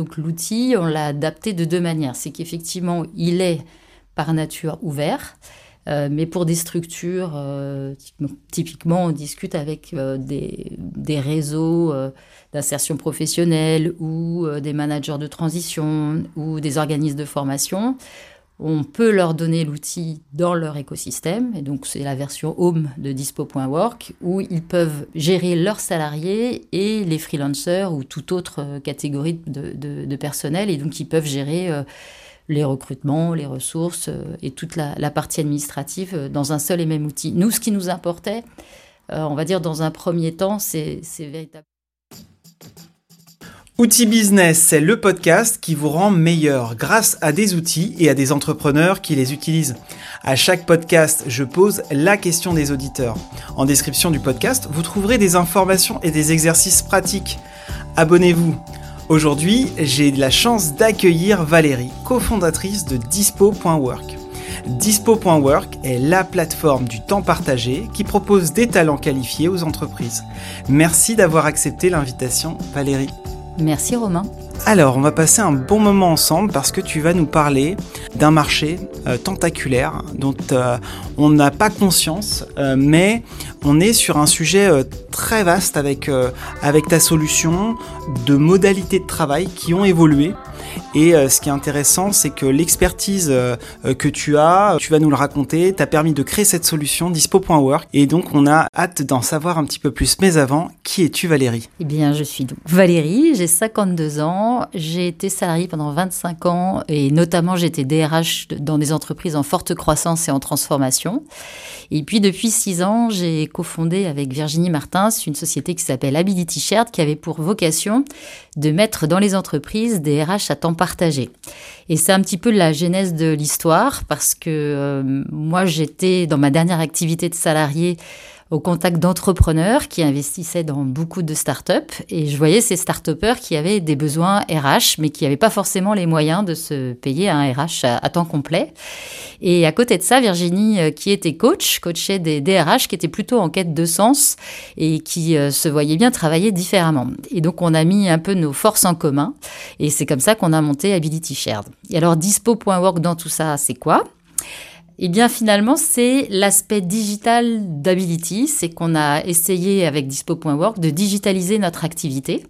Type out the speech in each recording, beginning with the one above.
Donc l'outil, on l'a adapté de deux manières. C'est qu'effectivement, il est par nature ouvert. Euh, mais pour des structures, euh, typiquement, on discute avec euh, des, des, réseaux d'insertion professionnelle ou des managers de transition ou des organismes de formation. On peut leur donner l'outil dans leur écosystème, et donc c'est la version home de dispo.work, où ils peuvent gérer leurs salariés et les freelancers ou toute autre catégorie de, personnel, et donc ils peuvent gérer les recrutements, les ressources euh, et toute la, partie administrative euh, dans un seul et même outil. Nous, ce qui nous importait, euh, on va dire dans un premier temps, c'est véritable. Outils Business, c'est le podcast qui vous rend meilleur grâce à des outils et à des entrepreneurs qui les utilisent. À chaque podcast, je pose la question des auditeurs. En description du podcast, vous trouverez des informations et des exercices pratiques. Abonnez-vous. Aujourd'hui, j'ai la chance d'accueillir Valérie, cofondatrice de Dispo.work. Dispo.work est la plateforme du temps partagé qui propose des talents qualifiés aux entreprises. Merci d'avoir accepté l'invitation, Valérie. Merci Romain. Alors, on va passer un bon moment ensemble parce que tu vas nous parler d'un marché euh, tentaculaire dont euh, on n'a pas conscience, euh, mais on est sur un sujet très vaste avec, avec ta solution de modalités de travail qui ont évolué et euh, ce qui est intéressant, c'est que l'expertise euh, euh, que tu as, tu vas nous le raconter, t'a permis de créer cette solution dispo.work. Et donc, on a hâte d'en savoir un petit peu plus. Mais avant, qui es-tu Valérie? Eh bien, je suis donc Valérie, j'ai 52 ans, j'ai été salariée pendant 25 ans et notamment j'étais DRH dans des entreprises en forte croissance et en transformation. Et puis depuis 6 ans, j'ai cofondé avec Virginie Martins une société qui s'appelle Ability Shared qui avait pour vocation de mettre dans les entreprises des RH à temps partagé. Et c'est un petit peu la genèse de l'histoire parce que euh, moi j'étais dans ma dernière activité de salarié au contact d'entrepreneurs qui investissaient dans beaucoup de startups et je voyais ces start qui avaient des besoins RH mais qui n'avaient pas forcément les moyens de se payer un RH à, temps complet. Et à côté de ça, Virginie, euh, qui était coach, coachait des DRH qui étaient plutôt en quête de sens et qui euh, se voyaient bien travailler différemment. Et donc on a mis un peu nos forces en commun et c'est comme ça qu'on a monté Ability Shared. Et alors dispo.work dans tout ça, c'est quoi? Eh bien, finalement, c'est l'aspect digital d'Ability. C'est qu'on a essayé avec Dispo.work de digitaliser notre activité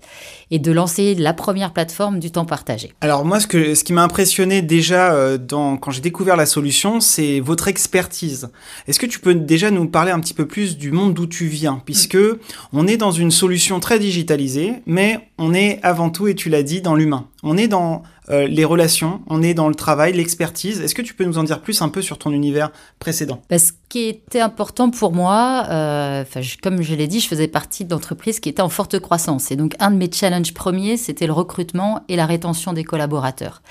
et de lancer la première plateforme du temps partagé. Alors, moi, ce, que, ce qui m'a impressionné déjà euh, dans, quand j'ai découvert la solution, c'est votre expertise. Est-ce que tu peux déjà nous parler un petit peu plus du monde d'où tu viens? Puisque on est dans une solution très digitalisée, mais on est avant tout, et tu l'as dit, dans l'humain. On est dans euh, les relations, on est dans le travail, l'expertise. Est-ce que tu peux nous en dire plus un peu sur ton univers précédent? Qui était important pour moi, euh, comme je l'ai dit, je faisais partie d'entreprises qui étaient en forte croissance. Et donc, un de mes challenges premiers, c'était le recrutement et la rétention des collaborateurs.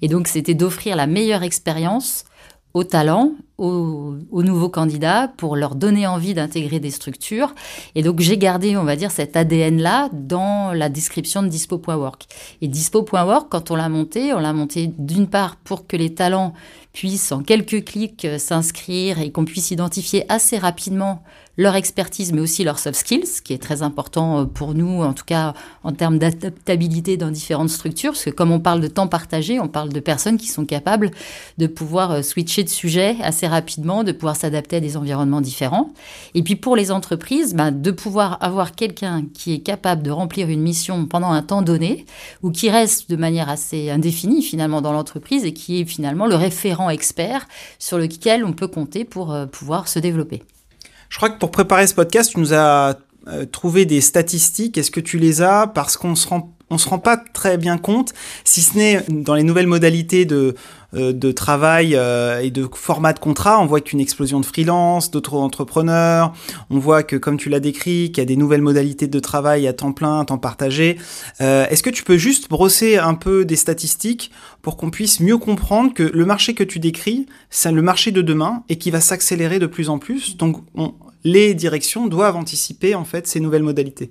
Et donc, c'était d'offrir la meilleure expérience aux talents, aux, nouveaux candidats pour leur donner envie d'intégrer des structures. Et donc j'ai gardé, on va dire, cet ADN-là dans la description de Dispo.work. Et Dispo.work, quand on l'a monté, on l'a monté d'une part pour que les talents puissent en quelques clics euh, s'inscrire et qu'on puisse identifier assez rapidement leur expertise, mais aussi leurs soft skills, ce qui est très important euh, pour nous, en tout cas en termes d'adaptabilité dans différentes structures, parce que comme on parle de temps partagé, on parle de personnes qui sont capables de pouvoir euh, switcher de sujet assez rapidement, de pouvoir s'adapter à des environnements différents. Et puis pour les entreprises, ben, de pouvoir avoir quelqu'un qui est capable de remplir une mission pendant un temps donné, ou qui reste de manière assez indéfinie finalement dans l'entreprise et qui est finalement le référent expert sur lequel on peut compter pour euh, pouvoir se développer. Je crois que pour préparer ce podcast, tu nous as euh, trouvé des statistiques. Est-ce que tu les as? Parce qu'on se rend on se rend pas très bien compte, si ce n'est dans les nouvelles modalités de, euh, travail euh, et de format de contrat, on voit qu'une explosion de freelance, d'autres entrepreneurs, on voit que, comme tu l'as décrit, qu'il y a des nouvelles modalités de travail à temps plein, à temps partagé. Euh, Est-ce que tu peux juste brosser un peu des statistiques pour qu'on puisse mieux comprendre que le marché que tu décris, c'est le marché de demain et qui va s'accélérer de plus en plus? Donc, on, les directions doivent anticiper en fait ces nouvelles modalités.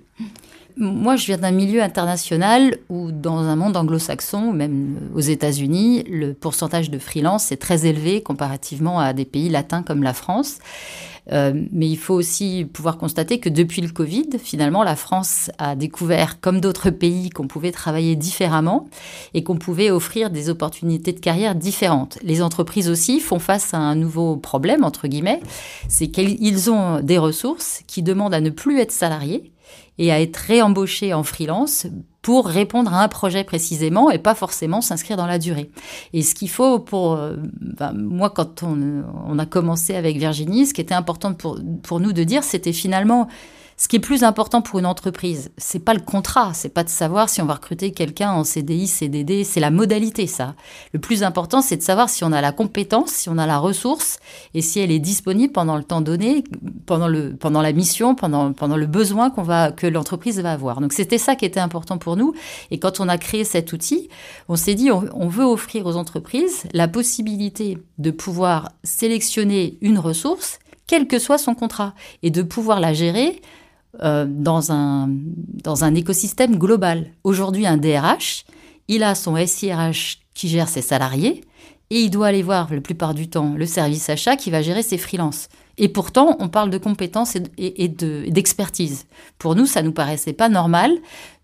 Moi, je viens d'un milieu international où, dans un monde anglo-saxon, même aux États-Unis, le pourcentage de freelance est très élevé comparativement à des pays latins comme la France. mais il faut aussi pouvoir constater que depuis le Covid, finalement, la France a découvert, comme d'autres pays, qu'on pouvait travailler différemment et qu'on pouvait offrir des opportunités de carrière différentes. Les entreprises aussi font face à un nouveau problème, entre guillemets, c'est qu'ils ont des ressources qui demandent à ne plus être salariés et à être réembauchés en freelance pour répondre à un projet précisément et pas forcément s'inscrire dans la durée. Et ce qu'il faut pour euh, ben, moi quand on, on, a commencé avec Virginie, ce qui était important pour, pour nous de dire, c'était finalement ce qui est plus important pour une entreprise, c'est pas le contrat, c'est pas de savoir si on va recruter quelqu'un en CDI, CDD, c'est la modalité ça. Le plus important, c'est de savoir si on a la compétence, si on a la ressource et si elle est disponible pendant le temps donné, pendant le pendant la mission, pendant pendant le besoin qu'on va que l'entreprise va avoir. Donc c'était ça qui était important pour nous et quand on a créé cet outil, on s'est dit on, on veut offrir aux entreprises la possibilité de pouvoir sélectionner une ressource quel que soit son contrat, et de pouvoir la gérer euh, dans, un, dans un écosystème global. Aujourd'hui, un DRH, il a son SIRH qui gère ses salariés et il doit aller voir la plupart du temps le service achat qui va gérer ses freelances. Et pourtant, on parle de compétences et, d'expertise. Pour nous, ça ne nous paraissait pas normal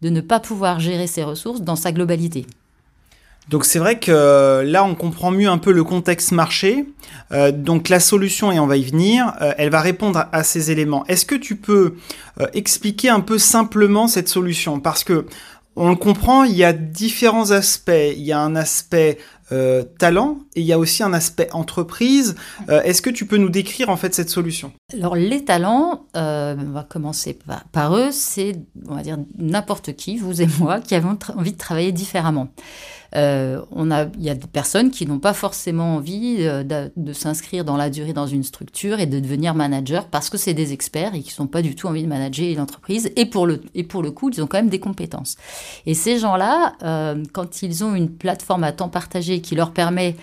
de ne pas pouvoir gérer ses ressources dans sa globalité. Donc c'est vrai que euh, là on comprend mieux un peu le contexte marché. Euh, donc la solution, et on va y venir, euh, elle va répondre à, ces éléments. Est-ce que tu peux expliquer un peu simplement cette solution? Parce que on le comprend, il y a différents aspects. Il y a un aspect talent et il y a aussi un aspect entreprise. Est-ce que tu peux nous décrire en fait cette solution? Alors les talents, on va commencer par, eux, c'est on va dire n'importe qui, vous et moi, qui avons envie de travailler différemment. Euh, on a, il y a des personnes qui n'ont pas forcément envie euh, de, s'inscrire dans la durée dans une structure et de devenir manager parce que c'est des experts et qui n'ont pas du tout envie de manager une entreprise. Et pour le, et pour le coup, ils ont quand même des compétences. Et ces gens-là, euh, quand ils ont une plateforme à temps partagé qui leur permet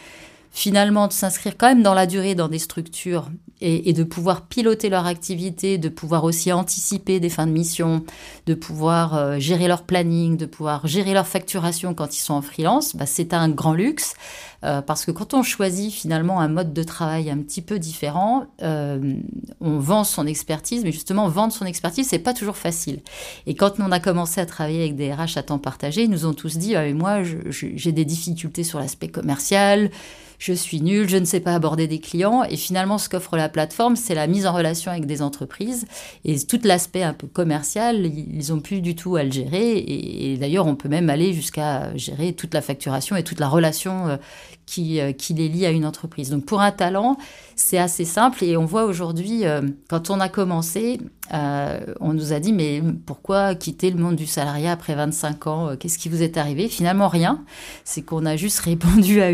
finalement de s'inscrire quand même dans la durée dans des structures et, de pouvoir piloter leur activité, de pouvoir aussi anticiper des fins de mission, de pouvoir euh, gérer leur planning, de pouvoir gérer leur facturation quand ils sont en freelance, bah, c'est un grand luxe. Euh, parce que quand on choisit finalement un mode de travail un petit peu différent, euh, on vend son expertise, mais justement vendre son expertise, c'est pas toujours facile. Et quand on a commencé à travailler avec des RH à temps partagé, ils nous ont tous dit ah, moi j'ai des difficultés sur l'aspect commercial, je suis nul, je ne sais pas aborder des clients. Et finalement, ce qu'offre la plateforme, c'est la mise en relation avec des entreprises. Et tout l'aspect un peu commercial, ils n'ont plus du tout à le gérer. Et, d'ailleurs, on peut même aller jusqu'à gérer toute la facturation et toute la relation euh, qui, euh, qui les lie à une entreprise. Donc pour un talent, c'est assez simple. Et on voit aujourd'hui, euh, quand on a commencé, on nous a dit, mais pourquoi quitter le monde du salariat après 25 ans? Qu'est-ce qui vous est arrivé? Finalement, rien. C'est qu'on a juste répondu à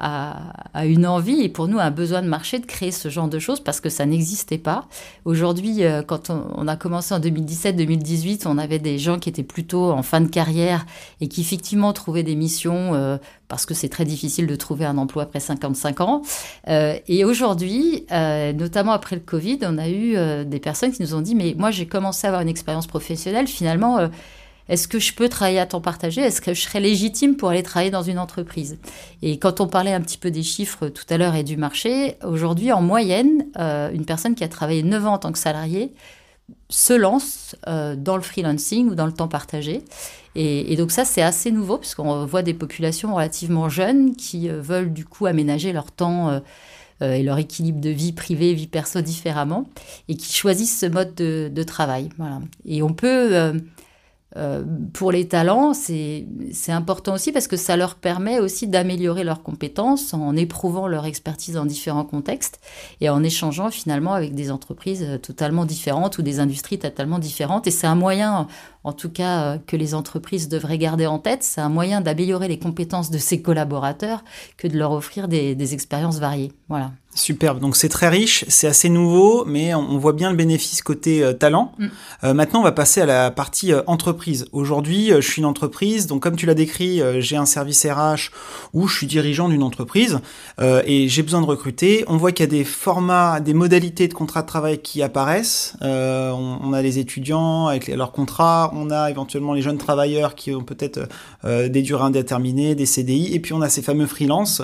à, une envie et pour nous un besoin de marché de créer ce genre de choses parce que ça n'existait pas. Aujourd'hui, euh, quand on, a commencé en 2017-2018, on avait des gens qui étaient plutôt en fin de carrière et qui effectivement trouvaient des missions euh, parce que c'est très difficile de trouver un emploi après 55 ans. Euh, et aujourd'hui, notamment après le Covid, on a eu des personnes qui nous ont dit, mais moi j'ai commencé à avoir une expérience professionnelle, finalement est-ce que je peux travailler à temps partagé? Est-ce que je serais légitime pour aller travailler dans une entreprise? Et quand on parlait un petit peu des chiffres tout à l'heure et du marché, aujourd'hui, en moyenne, euh, une personne qui a travaillé 9 ans en tant que salarié se lance euh, dans le freelancing ou dans le temps partagé. Et, donc ça, c'est assez nouveau, puisqu'on voit des populations relativement jeunes qui euh, veulent du coup aménager leur temps et leur équilibre de vie privée, vie perso différemment, et qui choisissent ce mode de, de travail. Voilà. Et on peut euh, pour les talents, c'est important aussi parce que ça leur permet aussi d'améliorer leurs compétences en éprouvant leur expertise dans différents contextes et en échangeant finalement avec des entreprises totalement différentes ou des industries totalement différentes. Et c'est un moyen, en tout cas, euh, que les entreprises devraient garder en tête, c'est un moyen d'améliorer les compétences de ses collaborateurs que de leur offrir des, des expériences variées. Voilà. Superbe, donc c'est très riche, c'est assez nouveau, mais on voit bien le bénéfice côté euh, talent. Mm. Euh, maintenant, on va passer à la partie euh, entreprise. Aujourd'hui, je suis une entreprise, donc comme tu l'as décrit, j'ai un service RH où je suis dirigeant d'une entreprise et j'ai besoin de recruter. On voit qu'il y a des formats, des modalités de contrat de travail qui apparaissent. On, on, a les étudiants avec leurs contrats, on a éventuellement les jeunes travailleurs qui ont peut-être des durées indéterminées, des CDI, et puis on a ces fameux freelances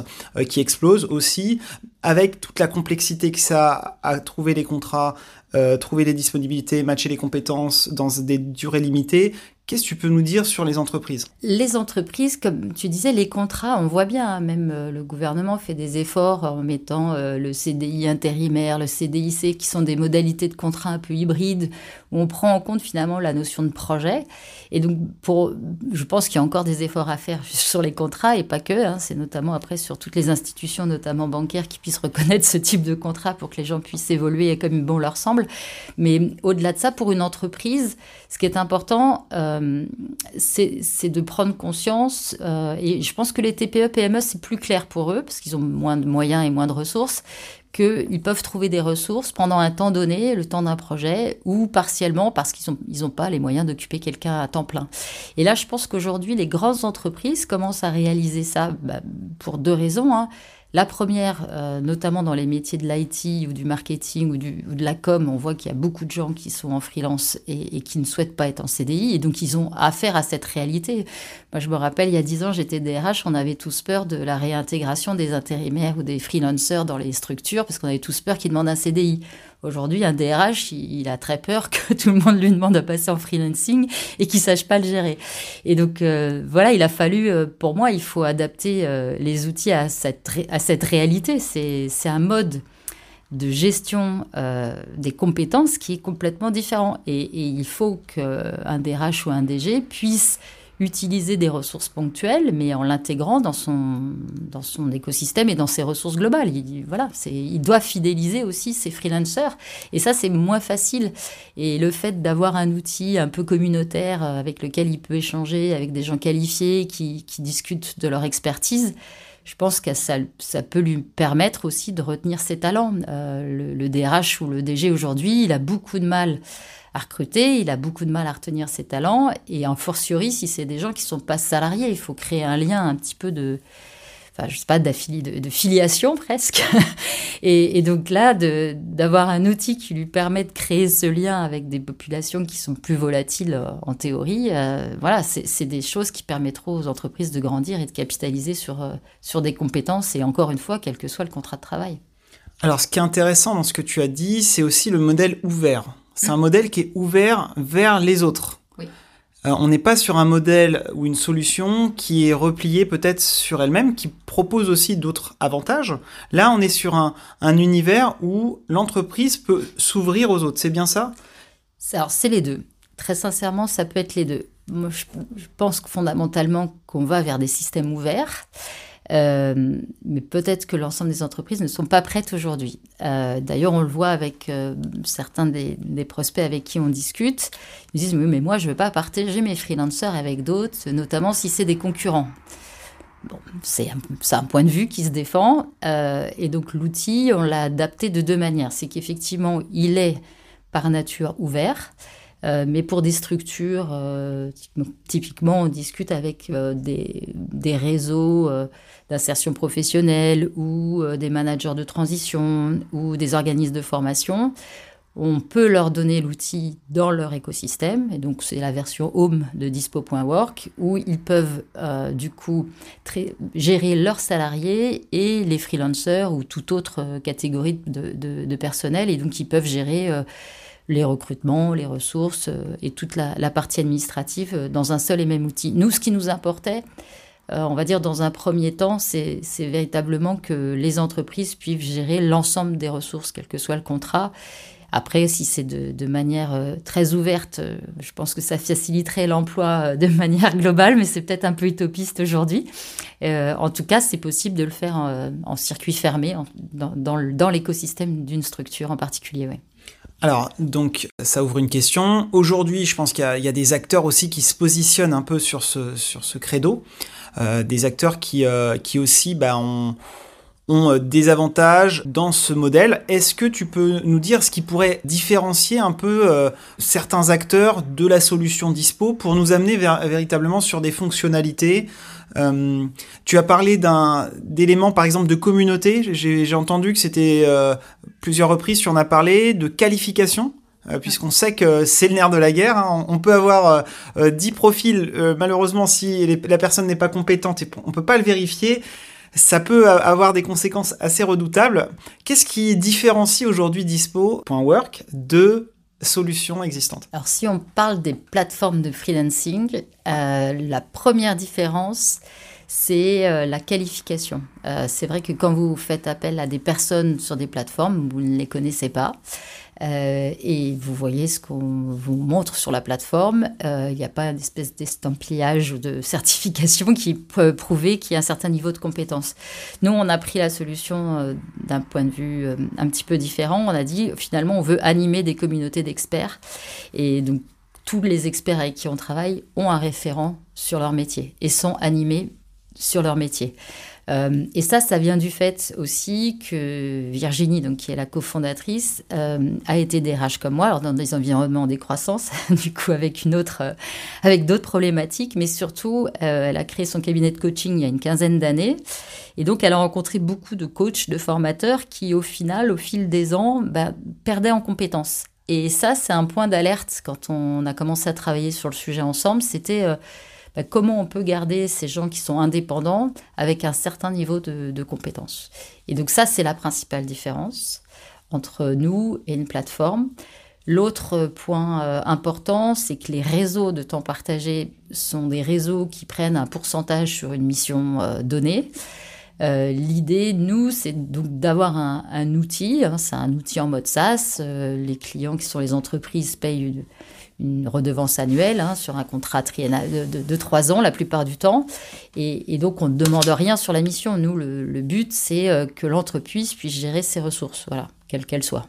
qui explosent aussi avec toute la complexité que ça a à trouver les contrats, euh, trouver les disponibilités, matcher les compétences dans des durées limitées. Qu'est-ce que tu peux nous dire sur les entreprises? Les entreprises, comme tu disais, les contrats, on voit bien, hein, même euh, le gouvernement fait des efforts en mettant euh, le CDI intérimaire, le CDIC, qui sont des modalités de contrat un peu hybrides, où on prend en compte finalement la notion de projet. Et donc, pour, je pense qu'il y a encore des efforts à faire sur les contrats et pas que. Hein, c'est notamment après sur toutes les institutions, notamment bancaires, qui puissent reconnaître ce type de contrat pour que les gens puissent évoluer comme bon leur semble. Mais au-delà de ça, pour une entreprise, ce qui est important, euh, c'est de prendre conscience. Euh, et je pense que les TPE, PME, c'est plus clair pour eux parce qu'ils ont moins de moyens et moins de ressources qu'ils peuvent trouver des ressources pendant un temps donné, le temps d'un projet, ou partiellement parce qu'ils n'ont pas les moyens d'occuper quelqu'un à temps plein. Et là, je pense qu'aujourd'hui, les grandes entreprises commencent à réaliser ça bah, pour deux raisons. Hein. La première, euh, notamment dans les métiers de l'IT ou du marketing ou, de la com, on voit qu'il y a beaucoup de gens qui sont en freelance et, et, qui ne souhaitent pas être en CDI et donc ils ont affaire à cette réalité. Moi, je me rappelle, il y a dix ans, j'étais DRH, on avait tous peur de la réintégration des intérimaires ou des freelancers dans les structures parce qu'on avait tous peur qu'ils demandent un CDI. Aujourd'hui, un DRH, il, a très peur que tout le monde lui demande de passer en freelancing et qu'il sache pas le gérer. Et donc euh, voilà, il a fallu, euh, pour moi, il faut adapter euh, les outils à cette, réalité. C'est un mode de gestion des compétences qui est complètement différent. Et, et il faut qu'un DRH ou un DG puisse utiliser des ressources ponctuelles, mais en l'intégrant dans son, dans son écosystème et dans ses ressources globales. Il, voilà, il doit fidéliser aussi ses freelancers. Et ça, c'est moins facile. Et le fait d'avoir un outil un peu communautaire euh, avec lequel il peut échanger avec des gens qualifiés qui, discutent de leur expertise, je pense que ça, ça, peut lui permettre aussi de retenir ses talents. Euh, le, le, DRH ou le DG aujourd'hui, il a beaucoup de mal recruter, il a beaucoup de mal à retenir ses talents, et en fortiori, si c'est des gens qui ne sont pas salariés, il faut créer un lien un petit peu de, enfin, je sais pas, de, de, filiation presque. et, donc là, d'avoir un outil qui lui permet de créer ce lien avec des populations qui sont plus volatiles en théorie, euh, voilà, c'est des choses qui permettront aux entreprises de grandir et de capitaliser sur, euh, sur des compétences, et encore une fois, quel que soit le contrat de travail. Alors, ce qui est intéressant dans ce que tu as dit, c'est aussi le modèle ouvert. C'est un modèle qui est ouvert vers les autres. Oui. Euh, on n'est pas sur un modèle ou une solution qui est repliée peut-être sur elle-même, qui propose aussi d'autres avantages. Là, on est sur un, un univers où l'entreprise peut s'ouvrir aux autres. C'est bien ça? Alors, c'est les deux. Très sincèrement, ça peut être les deux. Moi, je, je pense fondamentalement qu'on va vers des systèmes ouverts. Euh, mais peut-être que l'ensemble des entreprises ne sont pas prêtes aujourd'hui. Euh, D'ailleurs, on le voit avec euh, certains des, prospects avec qui on discute. Ils disent mais moi, je ne veux pas partager mes freelancers avec d'autres, notamment si c'est des concurrents. Bon, c'est un, un, point de vue qui se défend. Et donc l'outil, on l'a adapté de deux manières. C'est qu'effectivement, il est par nature ouvert. Euh, mais pour des structures, euh, typiquement, on discute avec euh, des, des, réseaux d'insertion professionnelle ou des managers de transition ou des organismes de formation. On peut leur donner l'outil dans leur écosystème, et donc c'est la version home de dispo.work, où ils peuvent du coup gérer leurs salariés et les freelancers ou toute autre catégorie de, de, de personnel, et donc ils peuvent gérer les recrutements, les ressources euh, et toute la, la, partie administrative euh, dans un seul et même outil. Nous, ce qui nous importait, euh, on va dire dans un premier temps, c'est véritablement que les entreprises puissent gérer l'ensemble des ressources, quel que soit le contrat. Après, si c'est de, de, manière euh, très ouverte, euh, je pense que ça faciliterait l'emploi de manière globale, mais c'est peut-être un peu utopiste aujourd'hui. en tout cas, c'est possible de le faire en, en circuit fermé, en, dans, dans, dans l'écosystème d'une structure en particulier. Ouais. Alors, donc, ça ouvre une question. Aujourd'hui, je pense qu'il y, a des acteurs aussi qui se positionnent un peu sur ce, sur ce credo. Euh, des acteurs qui, euh, qui aussi bah, ont, ont euh, des avantages dans ce modèle. Est-ce que tu peux nous dire ce qui pourrait différencier un peu euh, certains acteurs de la solution dispo pour nous amener vers, véritablement sur des fonctionnalités? Euh, tu as parlé d'un d'éléments par exemple de communauté. J'ai entendu que c'était euh, plusieurs reprises tu en as parlé de qualification. Euh, puisqu'on sait que c'est le nerf de la guerre. Hein. On, peut avoir euh, 10 profils, malheureusement, si les, la personne n'est pas compétente, et on peut pas le vérifier. Ça peut avoir des conséquences assez redoutables. Qu'est-ce qui différencie aujourd'hui Dispo.work de solutions existantes? Alors si on parle des plateformes de freelancing, euh, la première différence, c'est euh, la qualification. Euh, c'est vrai que quand vous faites appel à des personnes sur des plateformes, vous ne les connaissez pas. Euh, et vous voyez ce qu'on vous montre sur la plateforme. Il n'y a pas d'espèce d'estamplillage ou de certification qui peut prouver qu'il y a un certain niveau de compétence. Nous, on a pris la solution d'un point de vue un petit peu différent. On a dit finalement, on veut animer des communautés d'experts. Et donc, tous les experts avec qui on travaille ont un référent sur leur métier et sont animés sur leur métier. Euh, et ça, ça vient du fait aussi que Virginie, donc, qui est la cofondatrice, euh, a été DRH comme moi, alors dans des environnements en décroissance, du coup avec une autre, euh, avec d'autres problématiques, mais surtout, elle a créé son cabinet de coaching il y a une quinzaine d'années, et donc elle a rencontré beaucoup de coachs, de formateurs qui, au final, au fil des ans, bah, perdaient en compétences. Et ça, c'est un point d'alerte quand on a commencé à travailler sur le sujet ensemble. C'était bah, comment on peut garder ces gens qui sont indépendants avec un certain niveau de, compétences. Et donc ça, c'est la principale différence entre nous et une plateforme. L'autre point euh, important, c'est que les réseaux de temps partagé sont des réseaux qui prennent un pourcentage sur une mission euh, donnée. Euh, l'idée, nous, c'est donc d'avoir un, un outil. Hein, c'est un outil en mode SaaS. les clients qui sont les entreprises payent une, une redevance annuelle hein, sur un contrat triennal de, trois ans la plupart du temps. Et, donc, on ne demande rien sur la mission. Nous, le, but, c'est euh, que l'entreprise puisse gérer ses ressources, voilà, quelles qu'elles soient.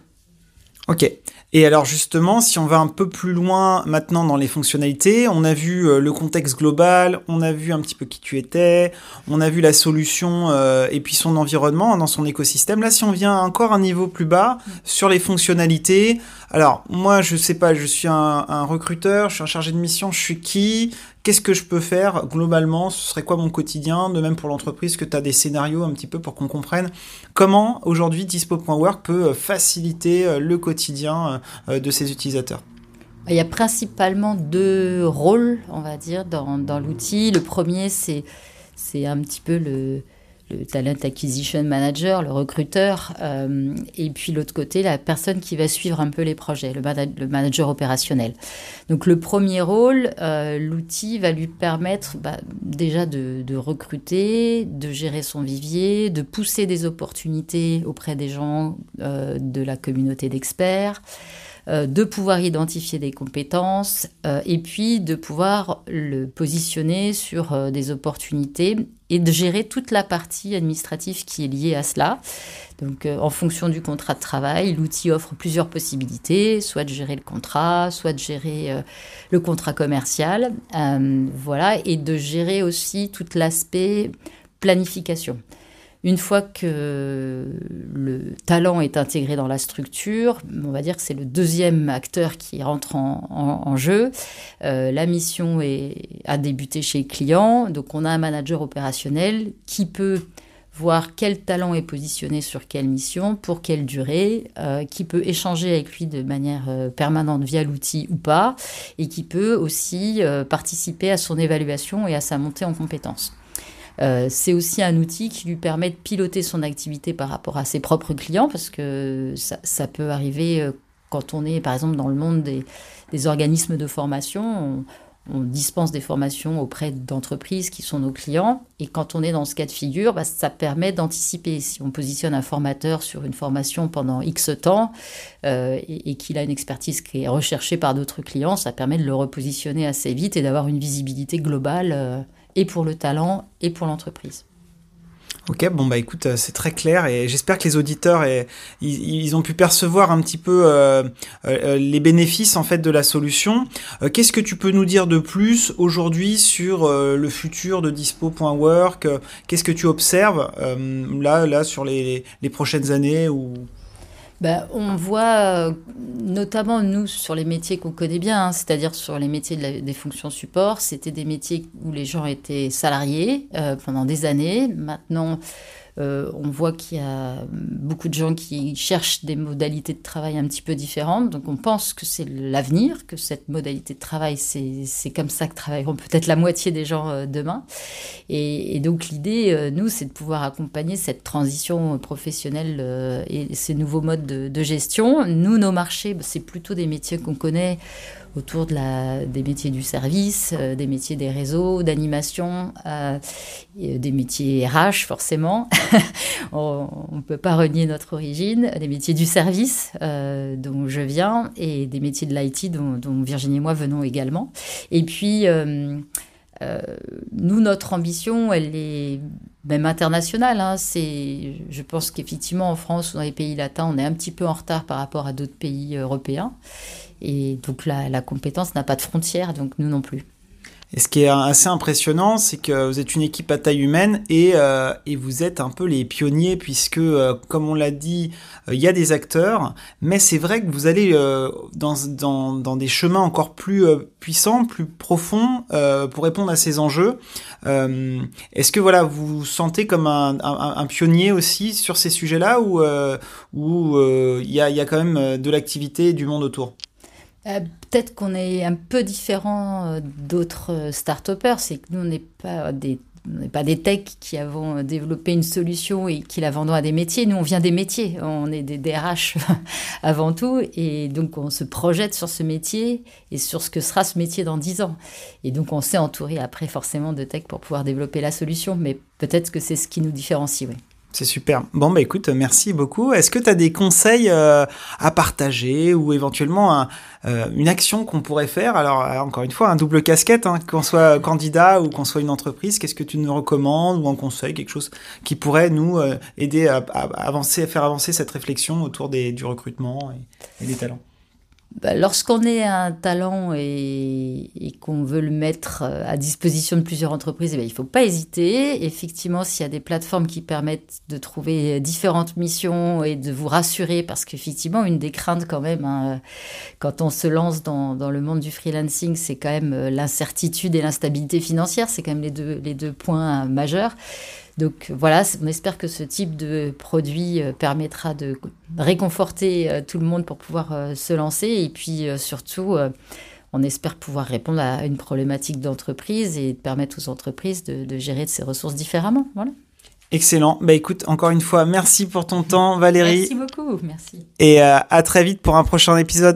Ok. Et alors justement, si on va un peu plus loin maintenant dans les fonctionnalités, on a vu euh, le contexte global, on a vu un petit peu qui tu étais, on a vu la solution euh, et puis son environnement dans son écosystème. Là, si on vient encore un niveau plus bas sur les fonctionnalités, alors moi je sais pas, je suis un, un recruteur, je suis un chargé de mission, je suis qui? Qu'est-ce que je peux faire globalement? Ce serait quoi mon quotidien? De même pour l'entreprise, que tu as des scénarios un petit peu pour qu'on comprenne comment aujourd'hui Dispo.work peut euh, faciliter euh, le quotidien euh, de ses utilisateurs? Il y a principalement deux rôles, on va dire, dans, dans l'outil. Le premier, c'est un petit peu le, le talent acquisition manager, le recruteur, euh, et puis l'autre côté, la personne qui va suivre un peu les projets, le, manager opérationnel. Donc le premier rôle, euh, l'outil va lui permettre bah, déjà de, de, recruter, de gérer son vivier, de pousser des opportunités auprès des gens euh, de la communauté d'experts. Euh, de pouvoir identifier des compétences euh, et puis de pouvoir le positionner sur euh, des opportunités et de gérer toute la partie administrative qui est liée à cela. Donc, en fonction du contrat de travail, l'outil offre plusieurs possibilités, soit de gérer le contrat, soit de gérer le contrat commercial, voilà, et de gérer aussi tout l'aspect planification. Une fois que le talent est intégré dans la structure, on va dire que c'est le deuxième acteur qui rentre en, jeu. Euh, la mission est, a débuté chez le client, donc on a un manager opérationnel qui peut voir quel talent est positionné sur quelle mission, pour quelle durée, euh, qui peut échanger avec lui de manière euh, permanente via l'outil ou pas, et qui peut aussi participer à son évaluation et à sa montée en compétences. Euh, c'est aussi un outil qui lui permet de piloter son activité par rapport à ses propres clients, parce que ça, peut arriver euh, quand on est, par exemple, dans le monde des, organismes de formation. On, dispense des formations auprès d'entreprises qui sont nos clients. Et quand on est dans ce cas de figure, bah, ça permet d'anticiper. Si on positionne un formateur sur une formation pendant X temps euh, et, qu'il a une expertise qui est recherchée par d'autres clients, ça permet de le repositionner assez vite et d'avoir une visibilité globale et pour le talent et pour l'entreprise. Ok, bon bah écoute, euh, c'est très clair et j'espère que les auditeurs ils, ont pu percevoir un petit peu euh, euh, les bénéfices en fait de la solution. Qu'est-ce que tu peux nous dire de plus aujourd'hui sur le futur de Dispo.work Qu'est-ce que tu observes là, là sur les, les prochaines années ou ben, on voit euh, notamment nous sur les métiers qu'on connaît bien, hein, c'est-à-dire sur les métiers des fonctions support. C'était des métiers où les gens étaient salariés euh, pendant des années. Maintenant, Euh, on voit qu'il y a beaucoup de gens qui cherchent des modalités de travail un petit peu différentes. Donc on pense que c'est l'avenir, que cette modalité de travail, c'est comme ça que travailleront peut-être la moitié des gens euh, demain. Et, donc l'idée, euh, nous, c'est de pouvoir accompagner cette transition professionnelle et ces nouveaux modes de, gestion. Nous, nos marchés, c'est plutôt des métiers qu'on connaît autour des métiers du service, euh, des métiers des réseaux, d'animation, euh, des métiers RH forcément. on ne peut pas renier notre origine, des métiers du service euh, dont je viens et des métiers de l'IT dont, Virginie et moi venons également. Et puis, nous, notre ambition, elle est même internationale. Hein. C'est, je pense qu'effectivement, en France ou dans les pays latins, on est un petit peu en retard par rapport à d'autres pays européens. Et donc la, compétence n'a pas de frontières, donc nous non plus. Et ce qui est assez impressionnant, c'est que vous êtes une équipe à taille humaine et, euh, vous êtes un peu les pionniers puisque, euh, comme on l'a dit, euh, il y a des acteurs, mais c'est vrai que vous allez dans, des chemins encore plus puissants, plus profonds pour répondre à ces enjeux. Est-ce que voilà, vous vous sentez comme un pionnier aussi sur ces sujets-là ou il y, a, y a quand même de l'activité du monde autour? Euh, peut-être qu'on est un peu différent euh, d'autres euh, start-upers, c'est que nous, on n'est pas des n'est pas des techs qui avons développé une solution et qui la vendons à des métiers. Nous, on vient des métiers. On est des DRH avant tout. Et donc, on se projette sur ce métier et sur ce que sera ce métier dans 10 ans. Et donc, on s'est entouré après forcément de tech pour pouvoir développer la solution. Mais peut-être que c'est ce qui nous différencie, oui. C'est super. Bon, bah écoute, merci beaucoup. Est-ce que tu as des conseils euh, à partager ou éventuellement euh, une action qu'on pourrait faire? Alors, euh, encore une fois, un double casquette, hein, qu'on soit candidat ou qu'on soit une entreprise, qu'est-ce que tu nous recommandes ou un conseil, quelque chose qui pourrait nous aider à, avancer, à faire avancer cette réflexion autour du recrutement et des talents? Bah, lorsqu'on est un talent et, qu'on veut le mettre euh, à disposition de plusieurs entreprises, eh ben, il ne faut pas hésiter. Effectivement, s'il y a des plateformes qui permettent de trouver différentes missions et de vous rassurer, parce qu'effectivement, une des craintes quand même, hein, quand on se lance dans, dans, le monde du freelancing, c'est quand même euh, l'incertitude et l'instabilité financière. C'est quand même les deux, les deux points majeurs. Donc voilà, on espère que ce type de produit euh, permettra de réconforter euh, tout le monde pour pouvoir euh, se lancer et puis surtout on espère pouvoir répondre à une problématique d'entreprise et permettre aux entreprises de, gérer ces ressources différemment. Voilà. Excellent. Bah écoute, encore une fois, merci pour ton temps, Valérie. Merci beaucoup, merci. Et à très vite pour un prochain épisode.